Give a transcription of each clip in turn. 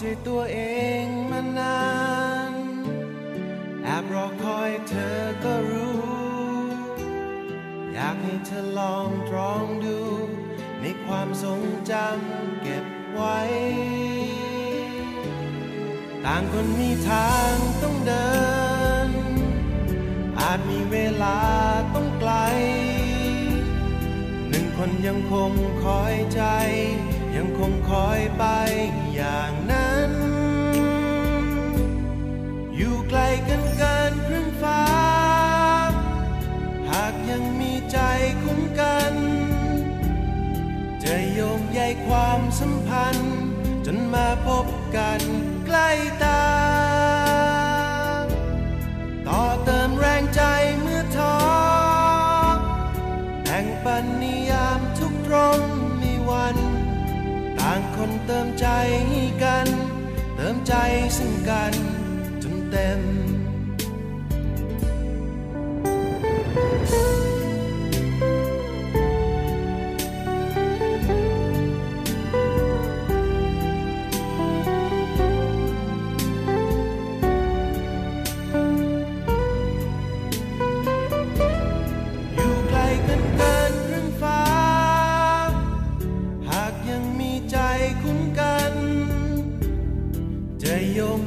ใจตัวเองมานานแอบรอคอยเธอก็รู้ อยากให้เธอลองตรองดู ในความทรงจำเก็บไว้ ต่างคนมีทางต้องเดิน อาจมีเวลาต้องไกล หนึ่งคนยังคงคอยใจ ยังคงคอยไปอย่างนั้น ลกันเกินครึ่งฟ้า หากยังมีใจคุ้มกัน จะโยงใยความสัมพันธ์ จนมาพบกันใกล้ตา ต่อเติมแรงใจเมื่อท้อแบ่งปันนิยามทุกตรงมีวัน ต่างคนเติมใจกัน เติมใจซึ่งกัน จ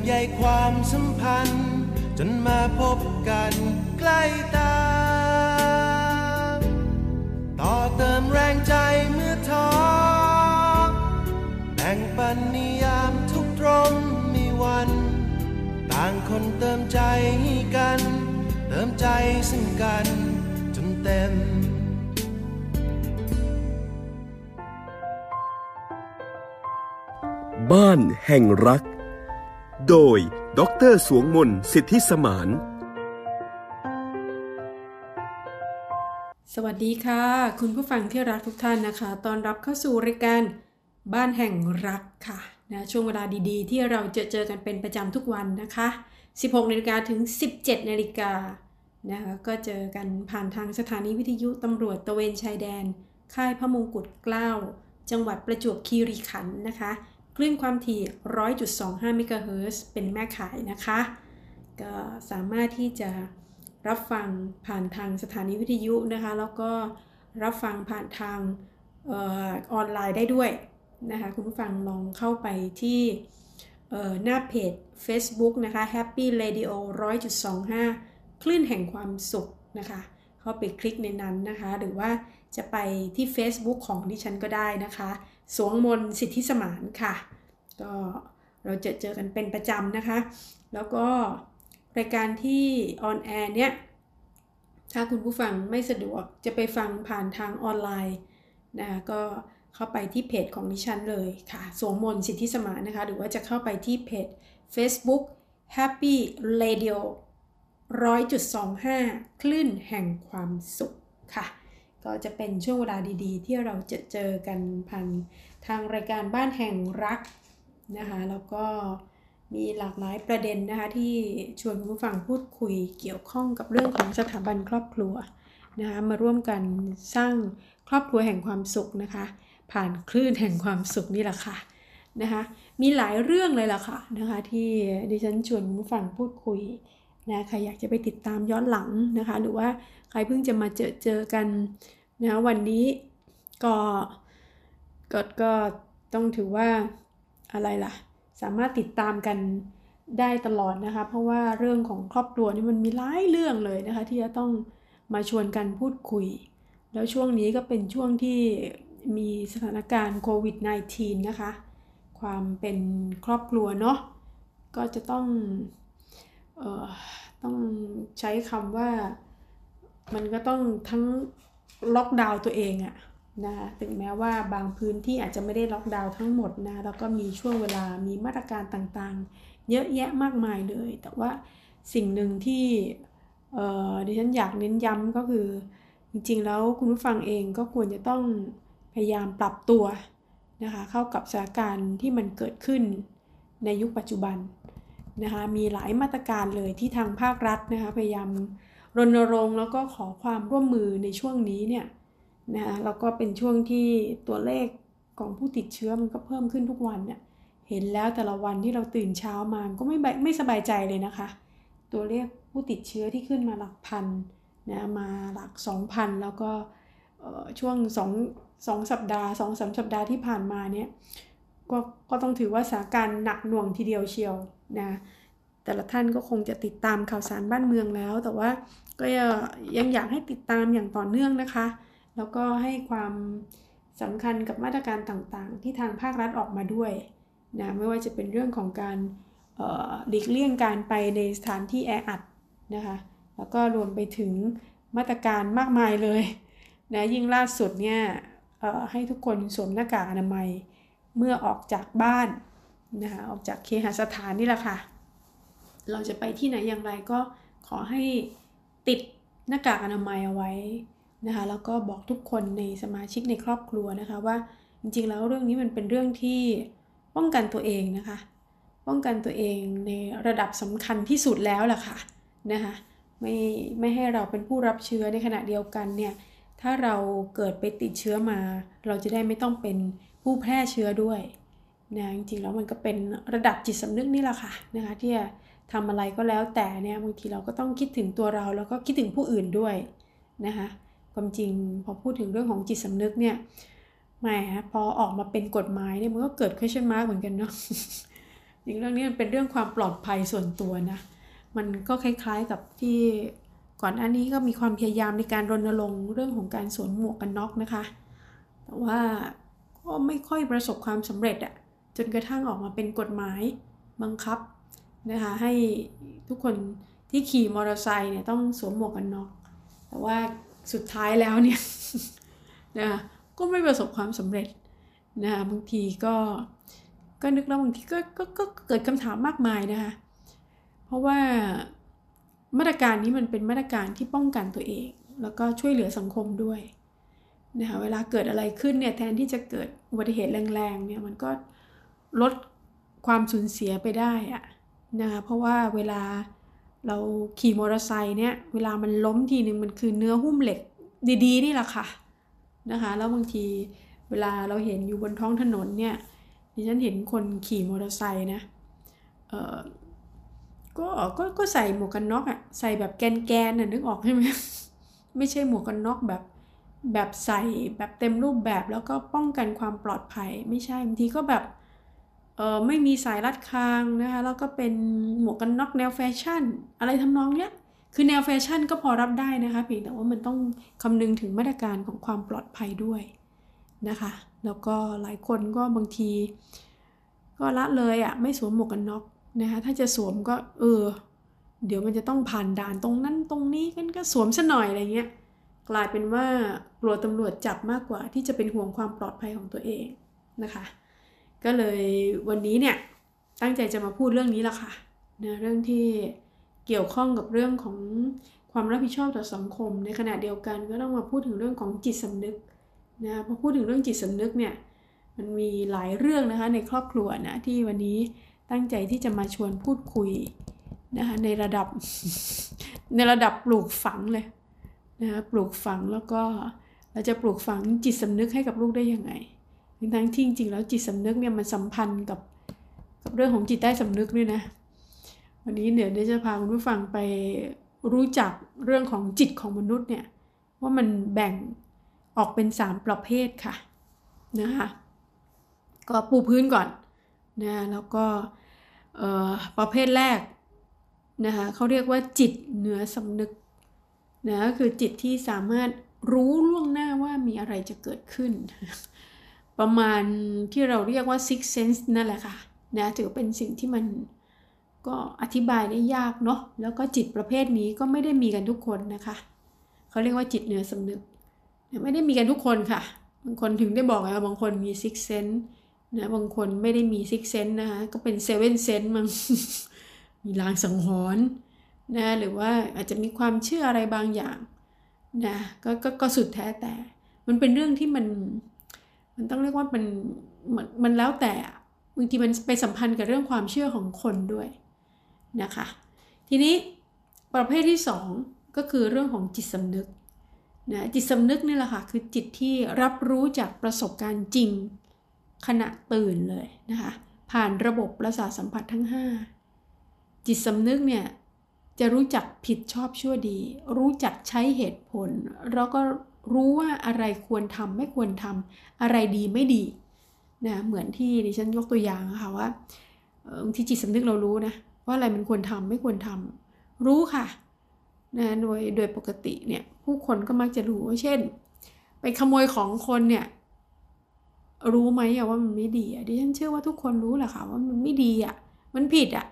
ใยความสัมพันธ์ จนมาพบกันใกล้ตา ต่อเติมแรงใจเมื่อท้อแบ่งปันนิยามทุกตรงมีวัน ต่างคนเติมใจกัน เติมใจซึ่งกันจนเต็มบ้านแห่งรัก โดย ดรสวงมนสิทธิสมาน สวัสดีค่ะ คุณผู้ฟังที่รักทุกท่านนะคะ ตอนรับเข้าสู่รายการบ้านแห่งรักค่ะนะช่วงเวลาดีๆ ที่เราจะเจอกันเป็นประจำทุกวันนะคะ 16นาฬิกาถึง 17นาฬิกานะคะก็เจอกันผ่านทางสถานีวิทยุตำรวจตะเวนชายแดน ค่ายพระมงกุฎเกล้า จังหวัดประจวบคีรีขันธ์นะคะ คลื่นความถี่ 100.25 เมกะเฮิร์เป็นแม่ขายนะคะ ก็สามารถที่จะรับฟังผ่านทางสถานีวิทยุนะคะ แล้วก็รับฟังผ่านทางออนไลน์ได้ด้วยนะคะ คุณผู้ฟังลองเข้าไปที่หน้าเพจ Facebook นะคะ Happy Radio 100.25 คลื่นแห่งความสุขนะคะ เข้าไปคลิกในนั้นนะคะ หรือว่า จะไปที่ Facebook ของดิฉันก็ได้นะคะ สวงมนสิทธิสมานค่ะ ก็เราจะเจอกันเป็นประจำนะคะ แล้วก็รายการที่ออนแอร์เนี่ยถ้าคุณผู้ฟังไม่สะดวกจะไปฟังผ่านทางออนไลน์นะคะก็เข้าไปที่เพจของดิฉันเลยค่ะ สวงมนสิทธิสมานนะคะ หรือว่าจะเข้าไปที่เพจ Facebook Happy Radio 100.25 คลื่นแห่งความสุขค่ะ ก็จะเป็นช่วงเวลาดีๆ ที่เราจะเจอกันผ่านทางรายการบ้านแห่งรักนะคะแล้วก็มีหลากหลายประเด็นนะคะที่ชวนคุณผู้ฟังพูดคุยเกี่ยวข้องกับเรื่องของสถาบันครอบครัวนะคะมาร่วมกันสร้างครอบครัวแห่งความสุขนะคะผ่านคลื่นแห่งความสุขนี่แหละค่ะนะคะมีหลายเรื่องเลยล่ะค่ะนะคะที่ดิฉันชวนคุณผู้ฟังพูดคุยนะใครอยากจะไปติดตามย้อนหลังนะคะหรือว่า ใครเพิ่งจะมาเจอเจอกันนะวันนี้ก็ก็ก็ต้องถือว่าอะไรล่ะ สามารถติดตามกันได้ตลอดนะคะ เพราะว่าเรื่องของครอบครัวนี่มันมีหลายเรื่องเลยนะคะ ที่จะต้องมาชวนกันพูดคุย แล้วช่วงนี้ก็เป็นช่วงที่มีสถานการณ์โควิด -19 นะคะ ความเป็นครอบครัวเนาะก็จะต้องเอ่อต้องใช้คำว่า มันก็ต้องทั้งล็อกดาวน์ตัวเองอะนะคะถึงแม้ว่าบางพื้นที่อาจจะไม่ได้ล็อกดาวน์ทั้งหมดนะแล้วก็มีช่วงเวลามีมาตรการต่างๆ เยอะแยะมากมายเลย แต่ว่าสิ่งหนึ่งที่ดิฉันอยากเน้นย้ำก็คือ จริงๆแล้วคุณผู้ฟังเองก็ควรจะต้องพยายามปรับตัวนะคะเข้ากับสถานการณ์ที่มันเกิดขึ้นในยุคปัจจุบันนะคะมีหลายมาตรการเลยที่ทางภาครัฐนะคะพยายาม รณรงค์แล้วก็ขอความร่วมมือในช่วงนี้เนี่ยนะแล้วก็เป็นช่วงที่ตัวเลขของผู้ติดเชื้อมันก็เพิ่มขึ้นทุกวันเนี่ยเห็นแล้วแต่ละวันที่เราตื่นเช้ามาก็ไม่ไม่สบายใจเลยนะคะ ตัวเลขผู้ติดเชื้อที่ขึ้นมาหลักพันนะมาหลัก 2,000 แล้วก็ช่วง2 2สัปดาห์2 3สัปดาห์ที่ผ่านมาเนี่ยก็ก็ต้องถือว่าสถานการณ์หนักหน่วงทีเดียวเชียวนะแต่ละท่านก็คงจะติดตามข่าวสารบ้านเมืองแล้ว แต่ว่า ก็ยังอยากให้ติดตามอย่างต่อเนื่องนะคะ แล้วก็ให้ความสำคัญกับมาตรการต่างๆ ที่ทางภาครัฐออกมาด้วยนะไม่ว่าจะเป็นเรื่องของการหลีกเลี่ยงการไปในสถานที่แออัดนะคะ แล้วก็รวมไปถึงมาตรการมากมายเลยนะยิ่งล่าสุดเนี่ยให้ทุกคนสวมหน้ากากอนามัยเมื่อออกจากบ้านนะคะออกจากเคหสถานนี่แหละค่ะ เราจะไปที่ไหนอย่างไรก็ขอให้ ติดหน้ากากอนามัยเอาไว้นะคะแล้วก็บอกทุกคนในสมาชิกในครอบครัวนะคะว่าจริงๆแล้วเรื่องนี้มันเป็นเรื่องที่ป้องกันตัวเองนะคะ ป้องกันตัวเองในระดับสำคัญที่สุดแล้วล่ะค่ะนะคะไม่ไม่ให้เราเป็นผู้รับเชื้อในขณะเดียวกันเนี่ยถ้าเราเกิดไปติดเชื้อมา เราจะได้ไม่ต้องเป็นผู้แพร่เชื้อด้วยนะจริงๆแล้วมันก็เป็นระดับจิตสำนึกนี่แหละค่ะนะคะที่จะ ทำอะไรก็แล้วแต่เนี่ยบางทีเราก็ต้องคิดถึงตัวเราแล้วก็คิดถึงผู้อื่นด้วยนะคะความจริงพอพูดถึงเรื่องของจิตสำนึกเนี่ยแหมพอออกมาเป็นกฎหมายเนี่ยมันก็เกิด question mark เหมือนกันเนาะจริงเรื่องนี้มันเป็นเรื่องความปลอดภัยส่วนตัวนะมันก็คล้ายๆกับที่ก่อนอันนี้ก็มีความพยายามในการรณรงค์เรื่องของการสวมหมวกกันน็อกนะคะ แต่ว่าก็ไม่ค่อยประสบความสำเร็จอะจนกระทั่งออกมาเป็นกฎหมายบังคับ นะคะให้ทุกคนที่ขี่มอเตอร์ไซค์เนี่ยต้องสวมหมวกกันน็อกแต่ว่าสุดท้ายแล้วเนี่ยนะะก็ไม่ประสบความสำเร็จนะคะบางทีก็ก็นึกแล้วบางทีก็กก็เกิดคำถามมากมายนะคะเพราะว่ามาตรการนี้มันเป็นมาตรการที่ป้องกันตัวเอง แล้วก็ช่วยเหลือสังคมด้วยนะคะเวลาเกิดอะไรขึ้นเนี่ยแทนที่จะเกิดอุบัติเหตุแรงๆเนี่ยมันก็ลดความสูญเสียไปได้อะ นะคะเพราะว่าเวลาเราขี่มอเตอร์ไซค์เนี่ยเวลามันล้มทีหนึ่งมันคือเนื้อหุ้มเหล็กดีๆ นี่แหละค่ะนะคะแล้วบางทีเวลาเราเห็นอยู่บนท้องถนนเนี่ยดิฉันเห็นคนขี่มอเตอร์ไซค์นะเออก็ก็ก็ใส่หมวกกันน็อกอะใส่แบบแกนๆน่ะนึกออกใช่ไหมไม่ใช่หมวกกันน็อกแบบแบบใส่แบบเต็มรูปแบบแล้วก็ป้องกันความปลอดภัย ไม่ใช่บางทีก็แบบ เออไม่มีสายรัดคางนะคะแล้วก็เป็นหมวกกันน็อกแนวแฟชั่น อะไรทำนองเนี้ยคือแนวแฟชั่นก็พอรับได้นะคะเพียงแต่ว่ามันต้องคำนึงถึงมาตรการของความปลอดภัยด้วยนะคะแล้วก็หลายคนก็บางที ก็ละเลยอะ่ะไม่สวมหมวกกันน็อกนะคะถ้าจะสวมก็เออเดี๋ยวมันจะต้องผ่านด่านตรงนั้นตรงนี้กันก็สวมซะหน่อยอะไรเงี้ยกลายเป็นว่ากลัวตำรวจจับมากกว่าที่จะเป็นห่วงความปลอดภัยของตัวเองนะคะ ก็เลยวันนี้เนี่ยตั้งใจจะมาพูดเรื่องนี้ละค่ะนะเรื่องที่เกี่ยวข้องกับเรื่องของความรับผิดชอบต่อสังคม ในขณะเดียวกันก็ต้องมาพูดถึงเรื่องของจิตสำนึกนะพอพูดถึงเรื่องจิตสำนึกเนี่ยมันมีหลายเรื่องนะคะในครอบครัวนะที่วันนี้ตั้งใจที่จะมาชวนพูดคุยนะคะในระดับในระดับปลูกฝังเลยนะคะปลูกฝังแล้วก็เราจะปลูกฝังจิตสำนึกให้กับลูกได้ยังไง ทั้งที่จริงๆแล้วจิตสำนึกเนี่ยมันสัมพันธ์กับกับเรื่องของจิตใต้สำนึกด้วยนะ วันนี้เดี๋ยวจะพาคุณผู้ฟังไปรู้จักเรื่องของจิตของมนุษย์เนี่ยว่ามันแบ่งออกเป็น 3 ประเภทค่ะนะคะก็ปูพื้นก่อนนะแล้วก็ประเภทแรกนะคะเขาเรียกว่าจิตเหนือสำนึกนะก็คือจิตที่สามารถรู้ล่วงหน้าว่ามีอะไรจะเกิดขึ้น ประมาณที่เราเรียกว่า six sense นั่นแหละค่ะนะถือเป็นสิ่งที่มันก็อธิบายได้ยากเนาะแล้วก็จิตประเภทนี้ก็ไม่ได้มีกันทุกคนนะคะเขาเรียกว่าจิตเหนือสำนึกไม่ได้มีกันทุกคนค่ะ บางคนถึงได้บอกไงบางคนมี six sense นะบางคนไม่ได้มี six sense นะคะก็เป็น seven sense มั้งมีลางสังหรณ์นะหรือว่าอาจจะมีความเชื่ออะไรบางอย่างนะกกก็สุดแท้แต่ มันเป็นเรื่องที่มัน มันต้องเรียกว่ามันมันมันแล้วแต่บางทีมันไปสัมพันธ์กับเรื่องความเชื่อของคนด้วยนะคะ ทีนี้ประเภทที่ 2 ก็คือเรื่องของจิตสำนึกนะจิตสำนึกนี่แหละค่ะคือจิตที่รับรู้จากประสบการณ์จริงขณะตื่นเลยนะคะผ่านระบบประสาทสัมผัสทั้ง 5 จิตสำนึกเนี่ยจะรู้จักผิดชอบชั่วดี รู้จักใช้เหตุผล แล้วก็ รู้ว่าอะไรควรทำไม่ควรทำอะไรดีไม่ดีนะเหมือนที่ดิฉันยกตัวอย่างค่ะว่าบางทีจิตสำนึกเรารู้นะว่าอะไรมันควรทำไม่ควรทำรู้ค่ะนะโดยโดยปกติเนี่ยผู้คนก็มักจะรู้เช่น ไปขโมยของคนเนี่ยรู้ไหมอะว่ามันไม่ดีอะดิฉันเชื่อว่าทุกคนรู้แหละค่ะว่ามันไม่ดีอะมันผิดอะ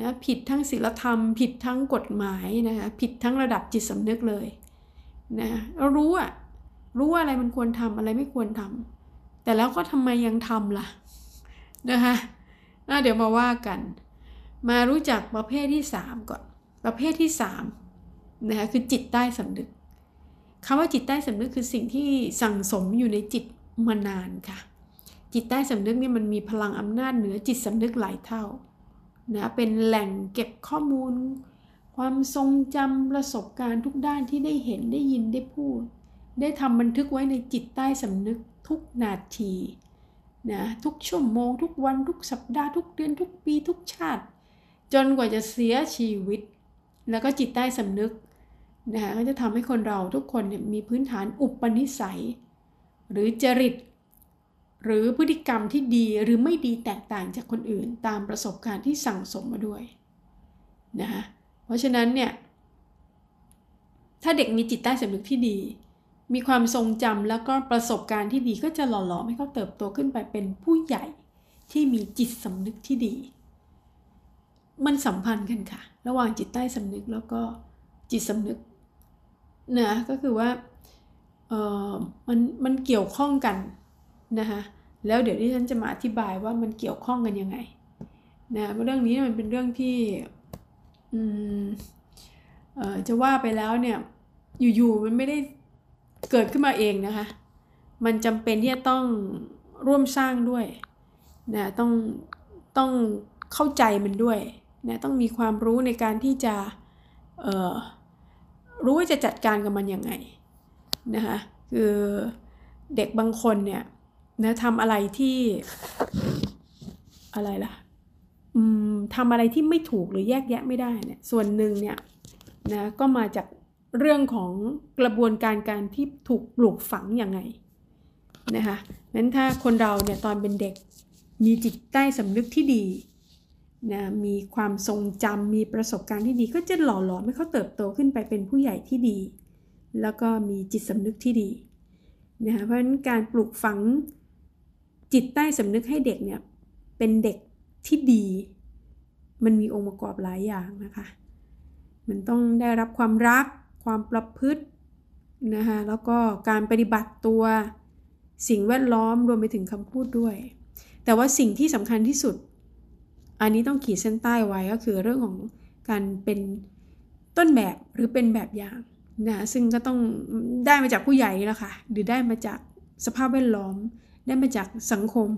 นะผิดทั้งศีลธรรม ผิดทั้งกฎหมายนะคะผิดทั้งระดับจิตสำนึกเลย นะรู้อะรู้ว่าอะไรมันควรทำอะไรไม่ควรทำแต่แล้วก็ทำไมยังทำล่ะนะคะเดี๋ยวมาว่ากัน มารู้จักประเภทที่ 3 ก่อน ประเภทที่3นะคะคือจิตใต้สำนึกคำว่าจิตใต้สำนึกคือสิ่งที่สั่งสมอยู่ในจิตมานานค่ะ จิตใต้สำนึกนี่มันมีพลังอำนาจเหนือจิตสำนึกหลายเท่านะเป็นแหล่งเก็บข้อมูล ความทรงจำประสบการณ์ทุกด้านที่ได้เห็นได้ยินได้พูด ได้ทำบันทึกไว้ในจิตใต้สำนึกทุกนาทีนะทุกชั่วโมง ทุกวันทุกสัปดาห์ทุกเดือนทุกปีทุกชาติ จนกว่าจะเสียชีวิต แล้วก็จิตใต้สำนึกนะก็จะทำให้คนเราทุกคนเนี่ยมีพื้นฐานอุปนิสัย หรือจริต หรือพฤติกรรมที่ดีหรือไม่ดีแตกต่างจากคนอื่น ตามประสบการณ์ที่สั่งสมมาด้วยนะคะ เพราะฉะนั้นเนี่ย ถ้าเด็กมีจิตใต้สำนึกที่ดี มีความทรงจำแล้วก็ประสบการณ์ที่ดีก็จะหล่อหลอมให้เขาเติบโตขึ้นไปเป็นผู้ใหญ่ที่มีจิตสำนึกที่ดี มันสัมพันธ์กันค่ะ ระหว่างจิตใต้สำนึกแล้วก็จิตสำนึกนะก็คือว่าเออมันมันเกี่ยวข้องกันนะคะแล้วเดี๋ยวที่ฉันจะมาอธิบายว่ามันเกี่ยวข้องกันยังไงนะเรื่องนี้มันเป็นเรื่องที่ จะว่าไปแล้วเนี่ย อยู่ๆมันไม่ได้เกิดขึ้นมาเองนะคะ มันจำเป็นที่จะต้องร่วมสร้างด้วยนะต้องต้องเข้าใจมันด้วยนะต้องมีความรู้ในการที่จะเรู้ว่าจะจัดการกับมันยังไงนะคะคือเด็กบางคนเนี่ยนะทำอะไรที่อะไรล่ะ ทำอะไรที่ไม่ถูกหรือแยกแยะไม่ได้เนี่ยส่วนหนึ่งเนี่ยนะก็มาจากเรื่องของกระบวนการการที่ถูกปลูกฝังอย่างไงนะคะนั้นถ้าคนเราเนี่ยตอนเป็นเด็กมีจิตใต้สำนึกที่ดีนะมีความทรงจำมีประสบการณ์ที่ดี ก็จะหล่อหลอมให้เขาเติบโตขึ้นไปเป็นผู้ใหญ่ที่ดี แล้วก็มีจิตสำนึกที่ดีนะคะเพราะฉะนั้นการปลูกฝังจิตใต้สำนึกให้เด็กเนี่ยเป็นเด็ก ที่ดี มันมีองค์ประกอบหลายอย่างนะคะ มันต้องได้รับความรัก ความประพฤตินะคะแล้วก็การปฏิบัติตัวสิ่งแวดล้อมรวมไปถึงคำพูดด้วย แต่ว่าสิ่งที่สำคัญที่สุด อันนี้ต้องขีดเส้นใต้ไว้ก็คือเรื่องของการเป็นต้นแบบหรือเป็นแบบอย่างนะซึ่งก็ต้องได้มาจากผู้ใหญ่นี่แหละค่ะหรือได้มาจากสภาพแวดล้อม ได้มาจากสังคม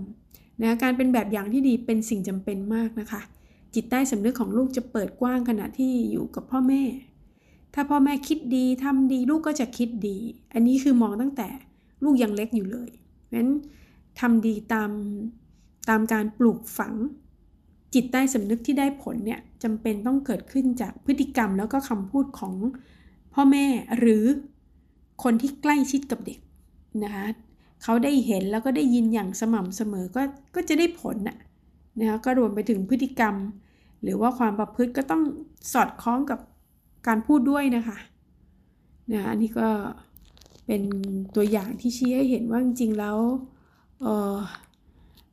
นะการเป็นแบบอย่างที่ดีเป็นสิ่งจำเป็นมากนะคะ จิตใต้สำนึกของลูกจะเปิดกว้างขณะที่อยู่กับพ่อแม่ ถ้าพ่อแม่คิดดีทำดีลูกก็จะคิดดี อันนี้คือมองตั้งแต่ลูกยังเล็กอยู่เลยเพราะฉะนั้นทำดีตามตามการปลูกฝัง จิตใต้สำนึกที่ได้ผลเนี่ยจำเป็นต้องเกิดขึ้นจากพฤติกรรมแล้วก็คำพูดของพ่อแม่หรือคนที่ใกล้ชิดกับเด็กนะคะ เขาได้เห็นแล้วก็ได้ยินอย่างสม่ำเสมอก็ก็จะได้ผลนะนะคะก็รวมไปถึงพฤติกรรม หรือว่าความประพฤติก็ต้องสอดคล้องกับการพูดด้วยนะคะนะอันนี้ก็เป็นตัวอย่างที่ชี้ให้เห็นว่าจริงๆแล้วเออ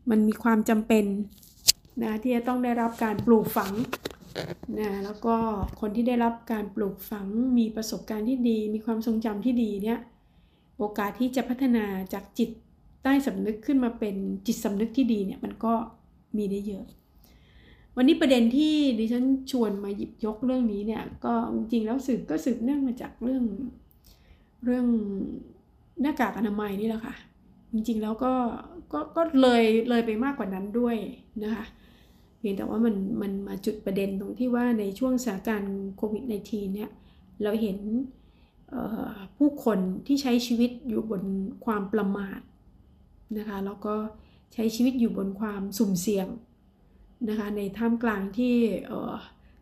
มันมีความจำเป็นนะที่จะต้องได้รับการปลูกฝังนะแล้วก็คนที่ได้รับการปลูกฝังมีประสบการณ์ที่ดี มีความทรงจำที่ดีเนี่ย โอกาสที่จะพัฒนาจากจิตใต้สำนึกขึ้นมาเป็นจิตสำนึกที่ดีเนี่ยมันก็มีได้เยอะ วันนี้ประเด็นที่ดิฉันชวนมาหยิบยกเรื่องนี้เนี่ยก็จริงแล้วสืบก็สืบเนื่องมาจากเรื่องเรื่องหน้ากากอนามัยนี่แหละค่ะ จริงๆแล้วก็ก็ก็เลยเลยไปมากกว่านั้นด้วยนะคะเพียงแต่ว่ามันมันมาจุดประเด็นตรงที่ว่าในช่วงสถานการณ์โควิด -19 เนี่ยเราเห็น ผู้คนที่ใช้ชีวิตอยู่บนความประมาทนะคะแล้วก็ใช้ชีวิตอยู่บนความสุ่มเสี่ยงนะคะในท่ามกลางที่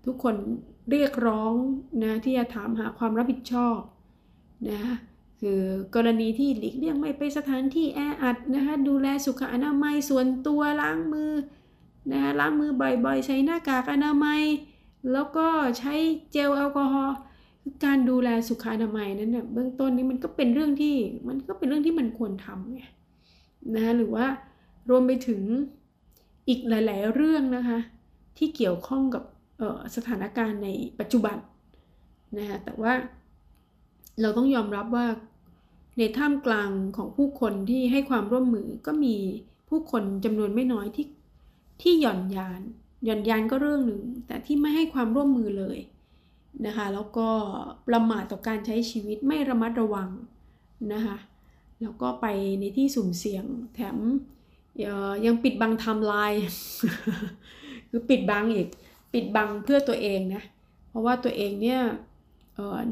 ทุกคนเรียกร้องนะที่จะถามหาความรับผิดชอบนะคือกรณีที่หลีกเลี่ยงไม่ไปสถานที่แออัดนะคะดูแลสุขอนามัยส่วนตัวล้างมือนะคะล้างมือบ่อยๆ ใช้หน้ากากอนามัย แล้วก็ใช้เจลแอลกอฮอล์ การดูแลสุขอนามัยนั้นเนี่ยเบื้องต้นนี้มันก็เป็นเรื่องที่มันก็เป็นเรื่องที่มันควรทำไงนะหรือว่ารวมไปถึงอีกหลาย ๆ เรื่องนะคะที่เกี่ยวข้องกับสถานการณ์ในปัจจุบันนะคะแต่ว่าเราต้องยอมรับว่าในท่ามกลางของผู้คนที่ให้ความร่วมมือก็มีผู้คนจำนวนไม่น้อยที่ที่หย่อนยาน หย่อนยานก็เรื่องหนึ่ง แต่ที่ไม่ให้ความร่วมมือเลย นะคะแล้วก็ประมาทต่อการใช้ชีวิตไม่ระมัดระวังนะคะแล้วก็ไปในที่สุ่มเสี่ยงแถมยังปิดบังทำลายคือปิดบังอีกปิดบังเพื่อตัวเองนะเพราะว่าตัวเองเนี่ย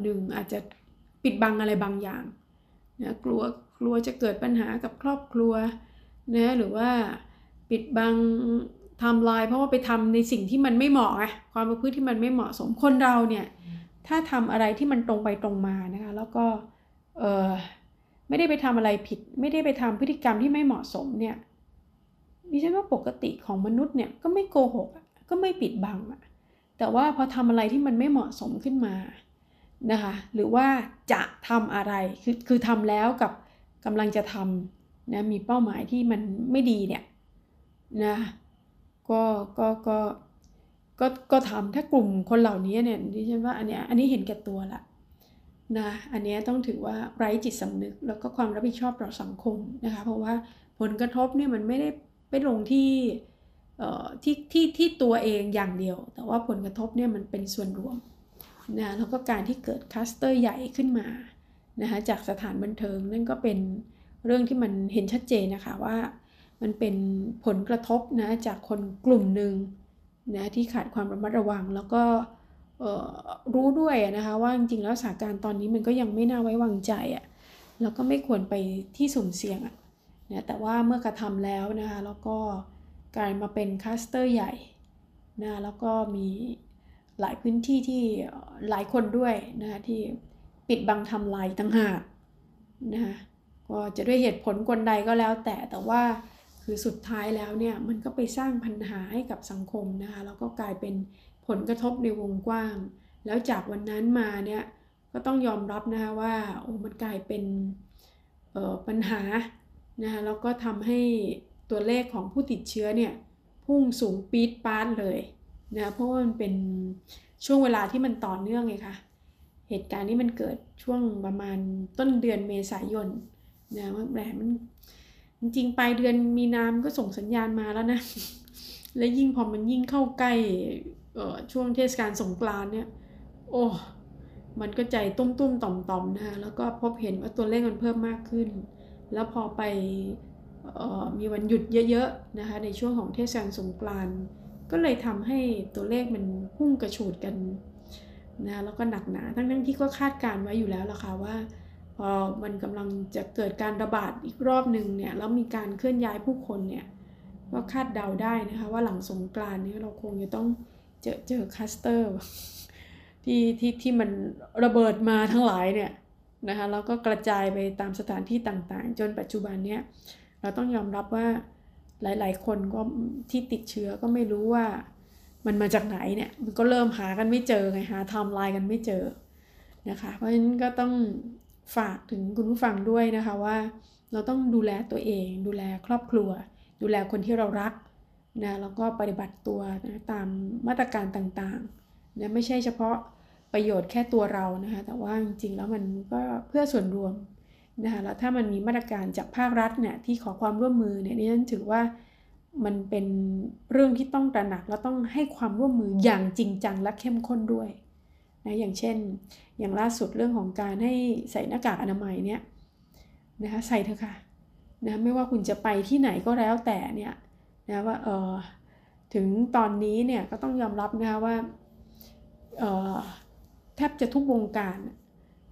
หนึ่งอาจจะปิดบังอะไรบางอย่างนะกลัวกลัวจะเกิดปัญหากับครอบครัวนะหรือว่าปิดบัง ทำลายเพราะว่าไปทำในสิ่งที่มันไม่เหมาะไงความประพฤติที่มันไม่เหมาะสมคนเราเนี่ย ถ้าทำอะไรที่มันตรงไปตรงมานะคะแล้วก็เออไม่ได้ไปทำอะไรผิด ไม่ได้ไปทำพฤติกรรมที่ไม่เหมาะสมเนี่ยดิฉันว่าปกติของมนุษย์เนี่ยก็ไม่โกหกก็ไม่ปิดบังอะแต่ว่าพอทำอะไรที่มันไม่เหมาะสมขึ้นมานะคะหรือว่าจะทำอะไรคือคือทำแล้วกับกำลังจะทำนะมีเป้าหมายที่มันไม่ดีเนี่ยนะ ก็ก็ก็ก็ก็ทำถ้ากลุ่มคนเหล่านี้เนี่ยดิฉันว่าอันเนี้ยอันนี้เห็นแก่ตัวละนะอันนี้ต้องถือว่าไร้จิตสำนึกแล้วก็ความรับผิดชอบต่อสังคมนะคะเพราะว่าผลกระทบเนี่ยมันไม่ได้ไปลงที่ที่ที่ที่ตัวเองอย่างเดียว แต่ว่าผลกระทบเนี่ยมันเป็นส่วนรวมนะแล้วก็การที่เกิดคลัสเตอร์ใหญ่ขึ้นมานะคะจากสถานบันเทิงนั่นก็เป็นเรื่องที่มันเห็นชัดเจนนะคะว่า มันเป็นผลกระทบนะจากคนกลุ่มหนึ่งนะที่ขาดความระมัดระวัง แล้วก็รู้ด้วยนะคะว่าจริงๆแล้วสถานการณ์ตอนนี้มันก็ยังไม่น่าไว้วางใจอะ่ะแล้วก็ไม่ควรไปที่สุ่มเสี่ยงอะ่ะนะแต่ว่าเมื่อกระทำแล้วนะคะแล้วก็กลายมาเป็นคัสเตอร์ใหญ่นะแล้วก็มีหลายพื้นที่ที่หลายคนด้วยนะคะที่ปิดบังทำลายต่างหากนะคะก็จะด้วยเหตุผลกลใดก็แล้วแต่แต่ว่า คือสุดท้ายแล้วเนี่ยมันก็ไปสร้างปัญหาให้กับสังคมนะคะแล้วก็กลายเป็นผลกระทบในวงกว้าง แล้วจากวันนั้นมาเนี่ยก็ต้องยอมรับนะคะว่าโอ้มันกลายเป็นปัญหานะคะแล้วก็ทำให้ตัวเลขของผู้ติดเชื้อเนี่ยพุ่งสูงปี๊ดปาดเลยนะเพราะว่ามันเป็นช่วงเวลาที่มันต่อเนื่องไงคะเหตุการณ์นี้มันเกิดช่วงประมาณต้นเดือนเมษายนนะว่าแหมมัน จริงๆปลายเดือนมีน้ำก็ส่งสัญญาณมาแล้วนะ และยิ่งพอมันยิ่งเข้าใกล้ช่วงเทศกาลสงกรานเนี่ย โอ้มันก็ใจตุ้มตุ้มต่อมต่อมนะคะแล้วก็พบเห็นว่าตัวเลขมันเพิ่มมากขึ้น แล้วพอไปมีวันหยุดเยอะๆนะคะในช่วงของเทศกาลสงกรานก็เลยทำให้ตัวเลขมันพุ่งกระฉูดกันนะแล้วก็หนักหนาทั้งทั้งที่ก็คาดการไว้อยู่แล้วล่ะค่ะว่า พอมันกำลังจะเกิดการระบาดอีกรอบหนึ่งเนี่ยแล้วมีการเคลื่อนย้ายผู้คนเนี่ยก็คาดเดาได้นะคะว่าหลังสงกรานต์นี้เราคงจะต้องเจอเจอคลัสเตอร์ที่ที่ที่มันระเบิดมาทั้งหลายเนี่ยนะคะแล้วก็กระจายไปตามสถานที่ต่างๆ จนปัจจุบันเนี้ยเราต้องยอมรับว่าหลายๆ คนก็ที่ติดเชื้อก็ไม่รู้ว่ามันมาจากไหนเนี่ยมันก็เริ่มหากันไม่เจอไงหาไทม์ไลน์กันไม่เจอนะคะเพราะฉะนั้นก็ต้อง ฝากถึงคุณผู้ฟังด้วยนะคะว่า เราต้องดูแลตัวเอง ดูแลครอบครัว ดูแลคนที่เรารักนะแล้วก็ปฏิบัติตัวนะตามมาตรการต่างๆนะไม่ใช่เฉพาะประโยชน์แค่ตัวเรานะคะแต่ว่าจริงๆแล้วมันก็เพื่อส่วนรวมนะคะแล้วถ้ามันมีมาตรการจากภาครัฐเนี่ยที่ขอความร่วมมือเนี่ยนี่ฉันถือว่ามันเป็นเรื่องที่ต้องตระหนักและต้องให้ความร่วมมืออย่างจริงจังและเข้มข้นด้วย นะอย่างเช่น อย่างล่าสุดเรื่องของการให้ใส่หน้ากากอนามัยเนี่ยนะคะใส่เถอะค่ะนะไม่ว่าคุณจะไปที่ไหนก็แล้วแต่เนี่ยนะว่าเออถึงตอนนี้เนี่ยก็ต้องยอมรับนะคะว่าเออแทบจะทุกวงการ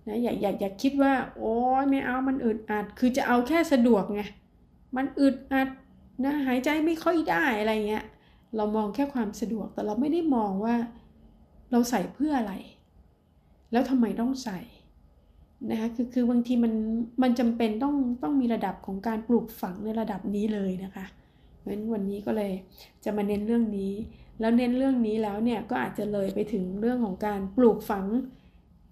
นะอย่าอย่าอย่าคิดว่า โอ้ยไม่เอามันอึดอัดคือจะเอาแค่สะดวกไงมันอึดอัดนะหายใจไม่ค่อยได้อะไรเงี้ยเรามองแค่ความสะดวกแต่เราไม่ได้มองว่าเราใส่เพื่ออะไร แล้วทำไมต้องใส่นะคะคือคือบางทีมันมันจำเป็นต้องต้องมีระดับของการปลูกฝังในระดับนี้เลยนะคะเพราะฉะนั้นวันนี้ก็เลยจะมาเน้นเรื่องนี้ แล้วเน้นเรื่องนี้แล้วเนี่ยก็อาจจะเลยไปถึงเรื่องของการปลูกฝัง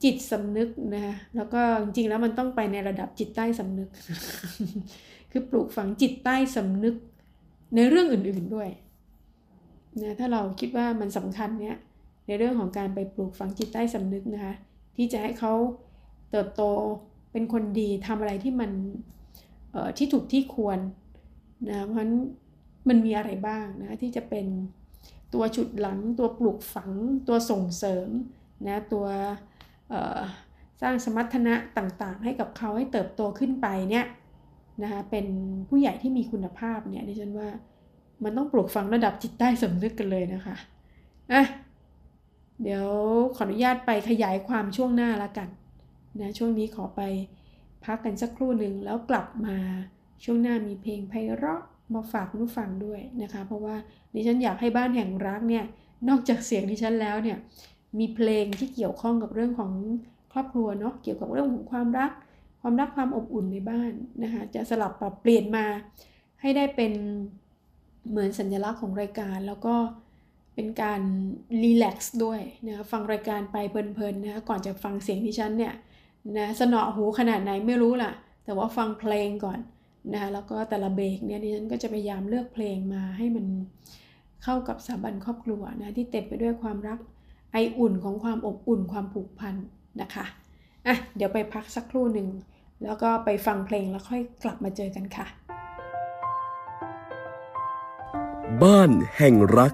จิตสำนึกนะคะแล้วก็จริงๆแล้วมันต้องไปในระดับจิตใต้สำนึก คือปลูกฝังจิตใต้สำนึกในเรื่องอื่นๆด้วยนะถ้าเราคิดว่ามันสำคัญเนี่ยในเรื่องของการไปปลูกฝังจิตใต้สำนึกนะคะ ที่จะให้เขาเติบโตเป็นคนดีทำอะไรที่มันที่ถูกที่ควรนะเพราะฉะนั้นมันมีอะไรบ้างนะที่จะเป็นตัวฉุดหลัง ตัวปลูกฝัง ตัวส่งเสริมนะตัวสร้างสมรรถนะต่างๆ ให้กับเขาให้เติบโตขึ้นไปเนี่ยนะคะเป็นผู้ใหญ่ที่มีคุณภาพเนี่ยดิฉันว่ามันต้องปลูกฝังระดับจิตใต้สำนึกกันเลยนะคะอะ เดี๋ยวขออนุญาตไปขยายความช่วงหน้าละกันนะช่วงนี้ขอไปพักกันสักครู่หนึ่งแล้วกลับมาช่วงหน้ามีเพลงไพเราะมาฝากผู้ฟังด้วยนะคะ เพราะว่าดิฉันอยากให้บ้านแห่งรักเนี่ยนอกจากเสียงดิฉันแล้วเนี่ยมีเพลงที่เกี่ยวข้องกับเรื่องของครอบครัวเนาะเกี่ยวกับเรื่องของความรัก ความรักความอบอุ่นในบ้านนะคะจะสลับปรับเปลี่ยนมาให้ได้เป็นเหมือนสัญลักษณ์ของรายการ แล้วก็ เป็นการรีแลกซ์ด้วยนะฟังรายการไปเพลินๆนะก่อนจะฟังเสียงที่ฉันเนี่ยนะสนอหูขนาดไหนไม่รู้ล่ะ แต่ว่าฟังเพลงก่อนนะคะแล้วก็แต่ละเบรกเนี่ยดิฉันก็จะพยายามเลือกเพลงมาให้มันเข้ากับสถาบันครอบครัวนะที่เต็มไปด้วยความรักไออุ่นของความอบอุ่นความผูกพันนะคะอะเดี๋ยวไปพักสักครู่หนึ่ง แล้วก็ไปฟังเพลงแล้วค่อยกลับมาเจอกันค่ะ บ้านแห่งรัก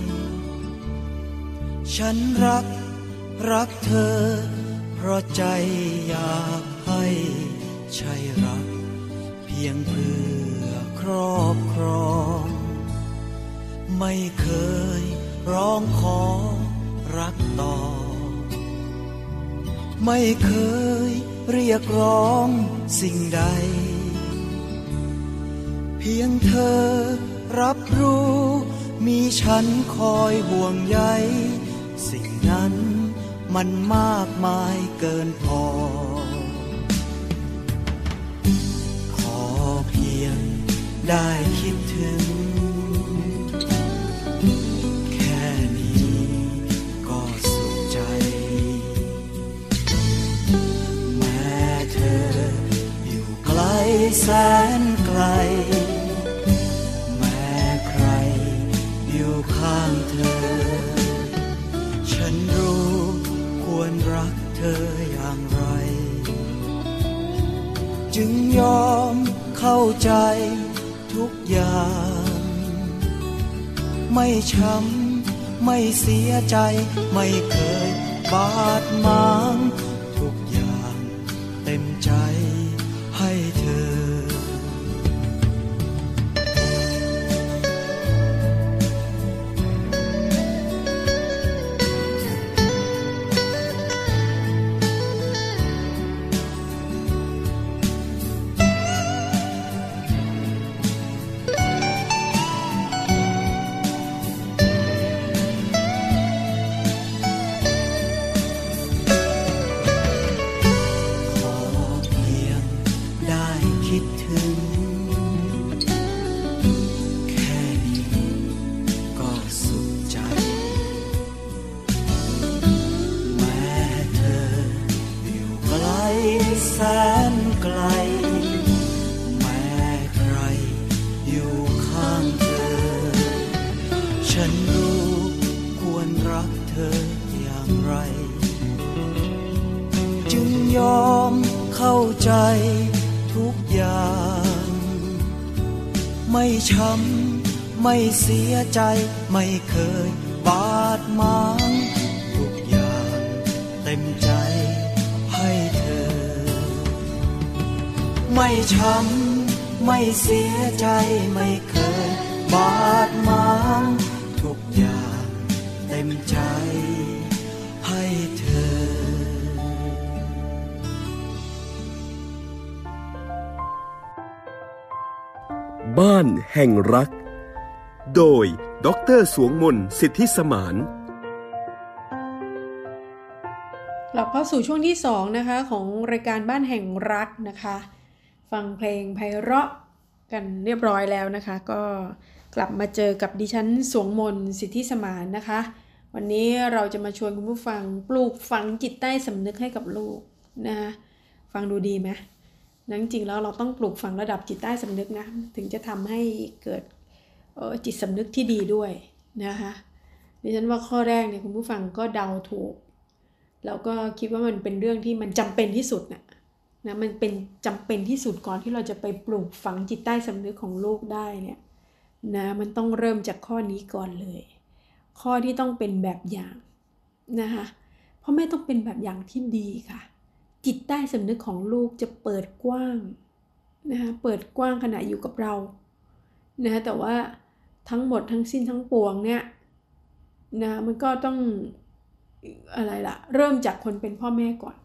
ฉันรักรักเธอ เพราะใจอยากให้ใช่รัก เพียงเพื่อครอบครอง ไม่เคยร้องขอรักต่อ ไม่เคยเรียกร้องสิ่งใด เพียงเธอรับรู้ มีฉันคอยห่วงใย นั้นมันมากมายเกินพอ ขอเพียงได้คิดถึง แค่นี้ก็สุขใจ แม้เธออยู่ไกลแสน จึงยอมเข้าใจทุกอย่าง ไม่ช้ำไม่เสียใจ ไม่เคยบาดหมาง ช้ำไม่เสียใจไม่เคยบาดหมางทุกอย่างเต็มใจให้เธอ ไม่ช้ำไม่เสียใจไม่เคยบาดหมางทุกอย่างเต็มใจ บ้านแห่งรัก โดยดรสวงมนสิทธิสมานกลับเข้าสู่ช่วงที่2นะคะของรายการบ้านแห่งรักนะคะ ฟังเพลงไพเราะกันเรียบร้อยแล้วนะคะ ก็กลับมาเจอกับดิฉันสวงมนต์สิทธิสมานนะคะ วันนี้เราจะมาชวนคุณผู้ฟังปลูกฝังจิตใต้สำนึกให้กับลูกนะคะฟังดูดีไหม นะจริงๆแล้วเราต้องปลูกฝังระดับจิตใต้สำนึกนะ ถึงจะทำให้เกิดออจิตสำนึกที่ดีด้วยนะคะดิฉันว่าข้อแรกเนี่ยคุณผู้ฟังก็เดาถูก แล้วก็คิดว่ามันเป็นเรื่องที่มันจำเป็นที่สุดนะนะมันเป็นจำเป็นที่สุดก่อนที่เราจะไปปลูกฝังจิตใต้สำนึกของลูกได้เนี่ยนะมันต้องเริ่มจากข้อนี้ก่อนเลย ข้อที่ต้องเป็นแบบอย่างนะคะเพราะแม่ต้องเป็นแบบอย่างที่ดีค่ะ จิตใต้สำนึกของลูกจะเปิดกว้างนะคะเปิดกว้างขณะอยู่กับเรานะะแต่ว่าทั้งหมดทั้งสิ้นทั้งปวงเนี่ยนะมันก็ต้องอะไรล่ะ เริ่มจากคนเป็นพ่อแม่ก่อน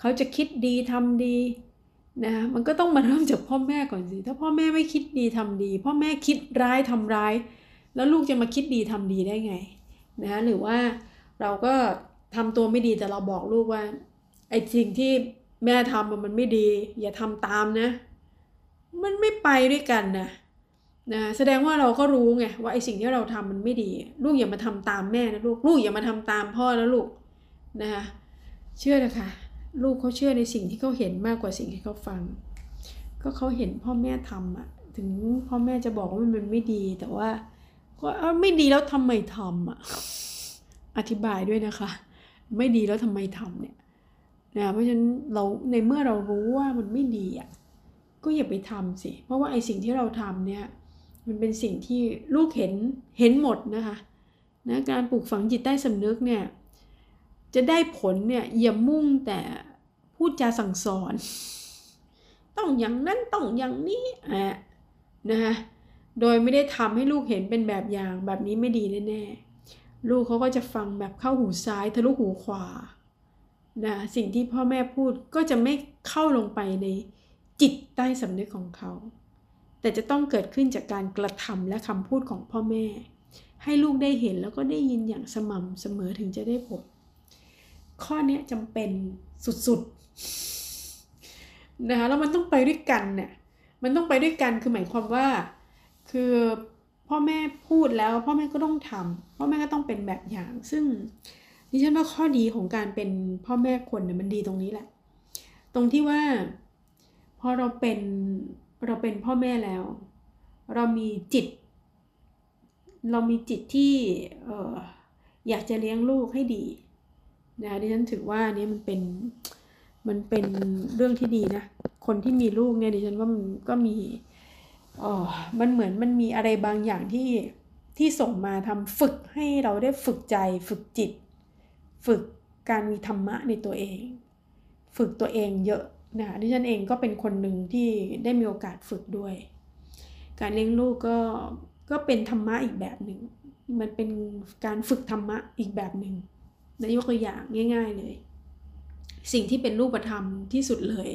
เขาจะคิดดีทำดีนะมันก็ต้องมาเริ่มจากพ่อแม่ก่อนสิ ถ้าพ่อแม่ไม่คิดดีทำดี พ่อแม่คิดร้ายทำร้าย แล้วลูกจะมาคิดดีทำดีได้ไงนะหรือว่าเราก็ทำตัวไม่ดีแต่เราบอกลูกว่า อ้สิ่งที่แม่ทำมันไม่ดี อย่าทำตามนะ มันไม่ไปด้วยกันนะนะแสดงว่าเราก็รู้ไงว่าไอ้สิ่งที่เราทำมันไม่ดี ลูกอย่ามาทำตามแม่นะลูกลูกอย่ามาทำตามพ่อนะลูกนะคะเชื่อนะคะลูกเขาเชื่อในสิ่งที่เขาเห็นมากกว่าสิ่งที่เขาฟัง ก็เขาเห็นพ่อแม่ทำอะถึงพ่อแม่จะบอกว่ามันไม่ดี แต่ว่าก็ไม่ดีแล้วทำไมทำอะอธิบายด้วยนะคะ ไม่ดีแล้วทำไมทำเนี่ย นะเพราะฉะนั้นเราในเมื่อเรารู้ว่ามันไม่ดีอะก็อย่าไปทำสิ เพราะว่าไอ้สิ่งที่เราทำเนี่ยมันเป็นสิ่งที่ลูกเห็นเห็นหมดนะคะนะการปลูกฝังจิตใต้สำนึกเนี่ยจะได้ผลเนี่ยอย่ามุ่งแต่พูดจาสั่งสอน ต้องอย่างนั้นต้องอย่างนี้อะนะคะโดยไม่ได้ทำให้ลูกเห็นเป็นแบบอย่างแบบนี้ไม่ดีแน่ๆลูกเขาก็จะฟังแบบเข้าหูซ้ายทะลุหูขวา นะสิ่งที่พ่อแม่พูดก็จะไม่เข้าลงไปในจิตใต้สำนึกของเขา แต่จะต้องเกิดขึ้นจากการกระทำและคำพูดของพ่อแม่ ให้ลูกได้เห็นแล้วก็ได้ยินอย่างสม่ำเสมอถึงจะได้ผลข้อนี้จำเป็นสุดๆนะคะแล้วมันต้องไปด้วยกันเนี่ยมันต้องไปด้วยกันคือหมายความว่า คือพ่อแม่พูดแล้ว พ่อแม่ก็ต้องทำพ่อแม่ก็ต้องเป็นแบบอย่างซึ่ง ดิฉันว่าข้อดีของการเป็นพ่อแม่คนเนี่ยมันดีตรงนี้แหละ ตรงที่ว่าพอเราเป็นเราเป็นพ่อแม่แล้ว เรามีจิต เรามีจิตที่เอออยากจะเลี้ยงลูกให้ดีนะดิฉันถือว่านี้มันเป็นมันเป็นเรื่องที่ดีนะ คนที่มีลูกเนี่ยดิฉันว่ามันก็มีอ๋อมันเหมือนมันมีอะไรบางอย่างที่ที่ส่งมาทำฝึกให้เราได้ฝึกใจฝึกจิต ฝึกการมีธรรมะในตัวเอง ฝึกตัวเองเยอะนะดิฉันเองก็เป็นคนหนึ่งที่ได้มีโอกาสฝึกด้วย การเลี้ยงลูกก็ก็เป็นธรรมะอีกแบบหนึ่ง มันเป็นการฝึกธรรมะอีกแบบหนึ่งนยกตัวอย่างง่าย ๆเลย สิ่งที่เป็นรูปธรรมที่สุดเลย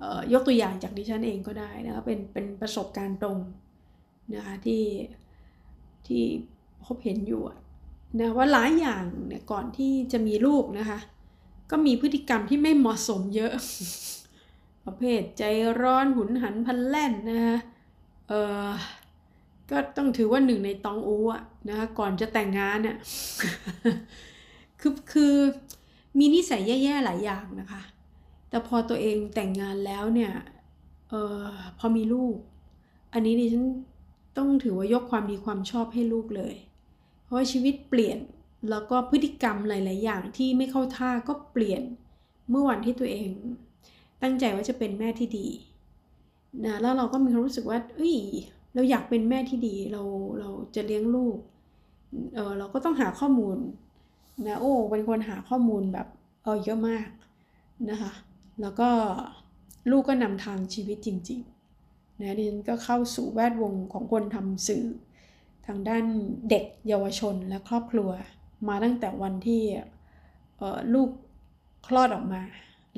เยกตัวอย่างจากดิฉันเองก็ได้นะคะเป็นเป็นประสบการณ์ตรงนะคะที่ที่พบเห็นอยู่ นะว่าหลายอย่างเนี่ยก่อนที่จะมีลูกนะคะ ก็มีพฤติกรรมที่ไม่เหมาะสมเยอะ ประเภทใจร้อนหุนหันพันแล่นนะคะเออก็ต้องถือว่าหนึ่งในตองอูอะนะคะก่อนจะแต่งงานเนี่ยคือคือมีนิสัยแย่ๆหลายอย่างนะคะ แต่พอตัวเองแต่งงานแล้วเนี่ยเออพอมีลูก อันนี้ดิฉันต้องถือว่ายกความดีความชอบให้ลูกเลย เพราะชีวิตเปลี่ยนแล้วก็พฤติกรรมหลาย ๆ อย่างที่ไม่เข้าท่าก็เปลี่ยนเมื่อวันที่ตัวเอง ตั้งใจว่าจะเป็นแม่ที่ดีนะแล้วเราก็มีความรู้สึกว่าเอ้ยเราอยากเป็นแม่ที่ดีเราเราจะเลี้ยงลูกเออเราก็ต้องหาข้อมูลนะโอ้เป็นคนหาข้อมูลแบบเออเยอะมากนะคะแล้วก็ลูกก็นำทางชีวิตจริงๆนะดิฉันก็เข้าสู่แวดวงของคนทำสื่อ ทางด้านเด็กเยาวชนและครอบครัว มาตั้งแต่วันที่ลูกคลอดออกมา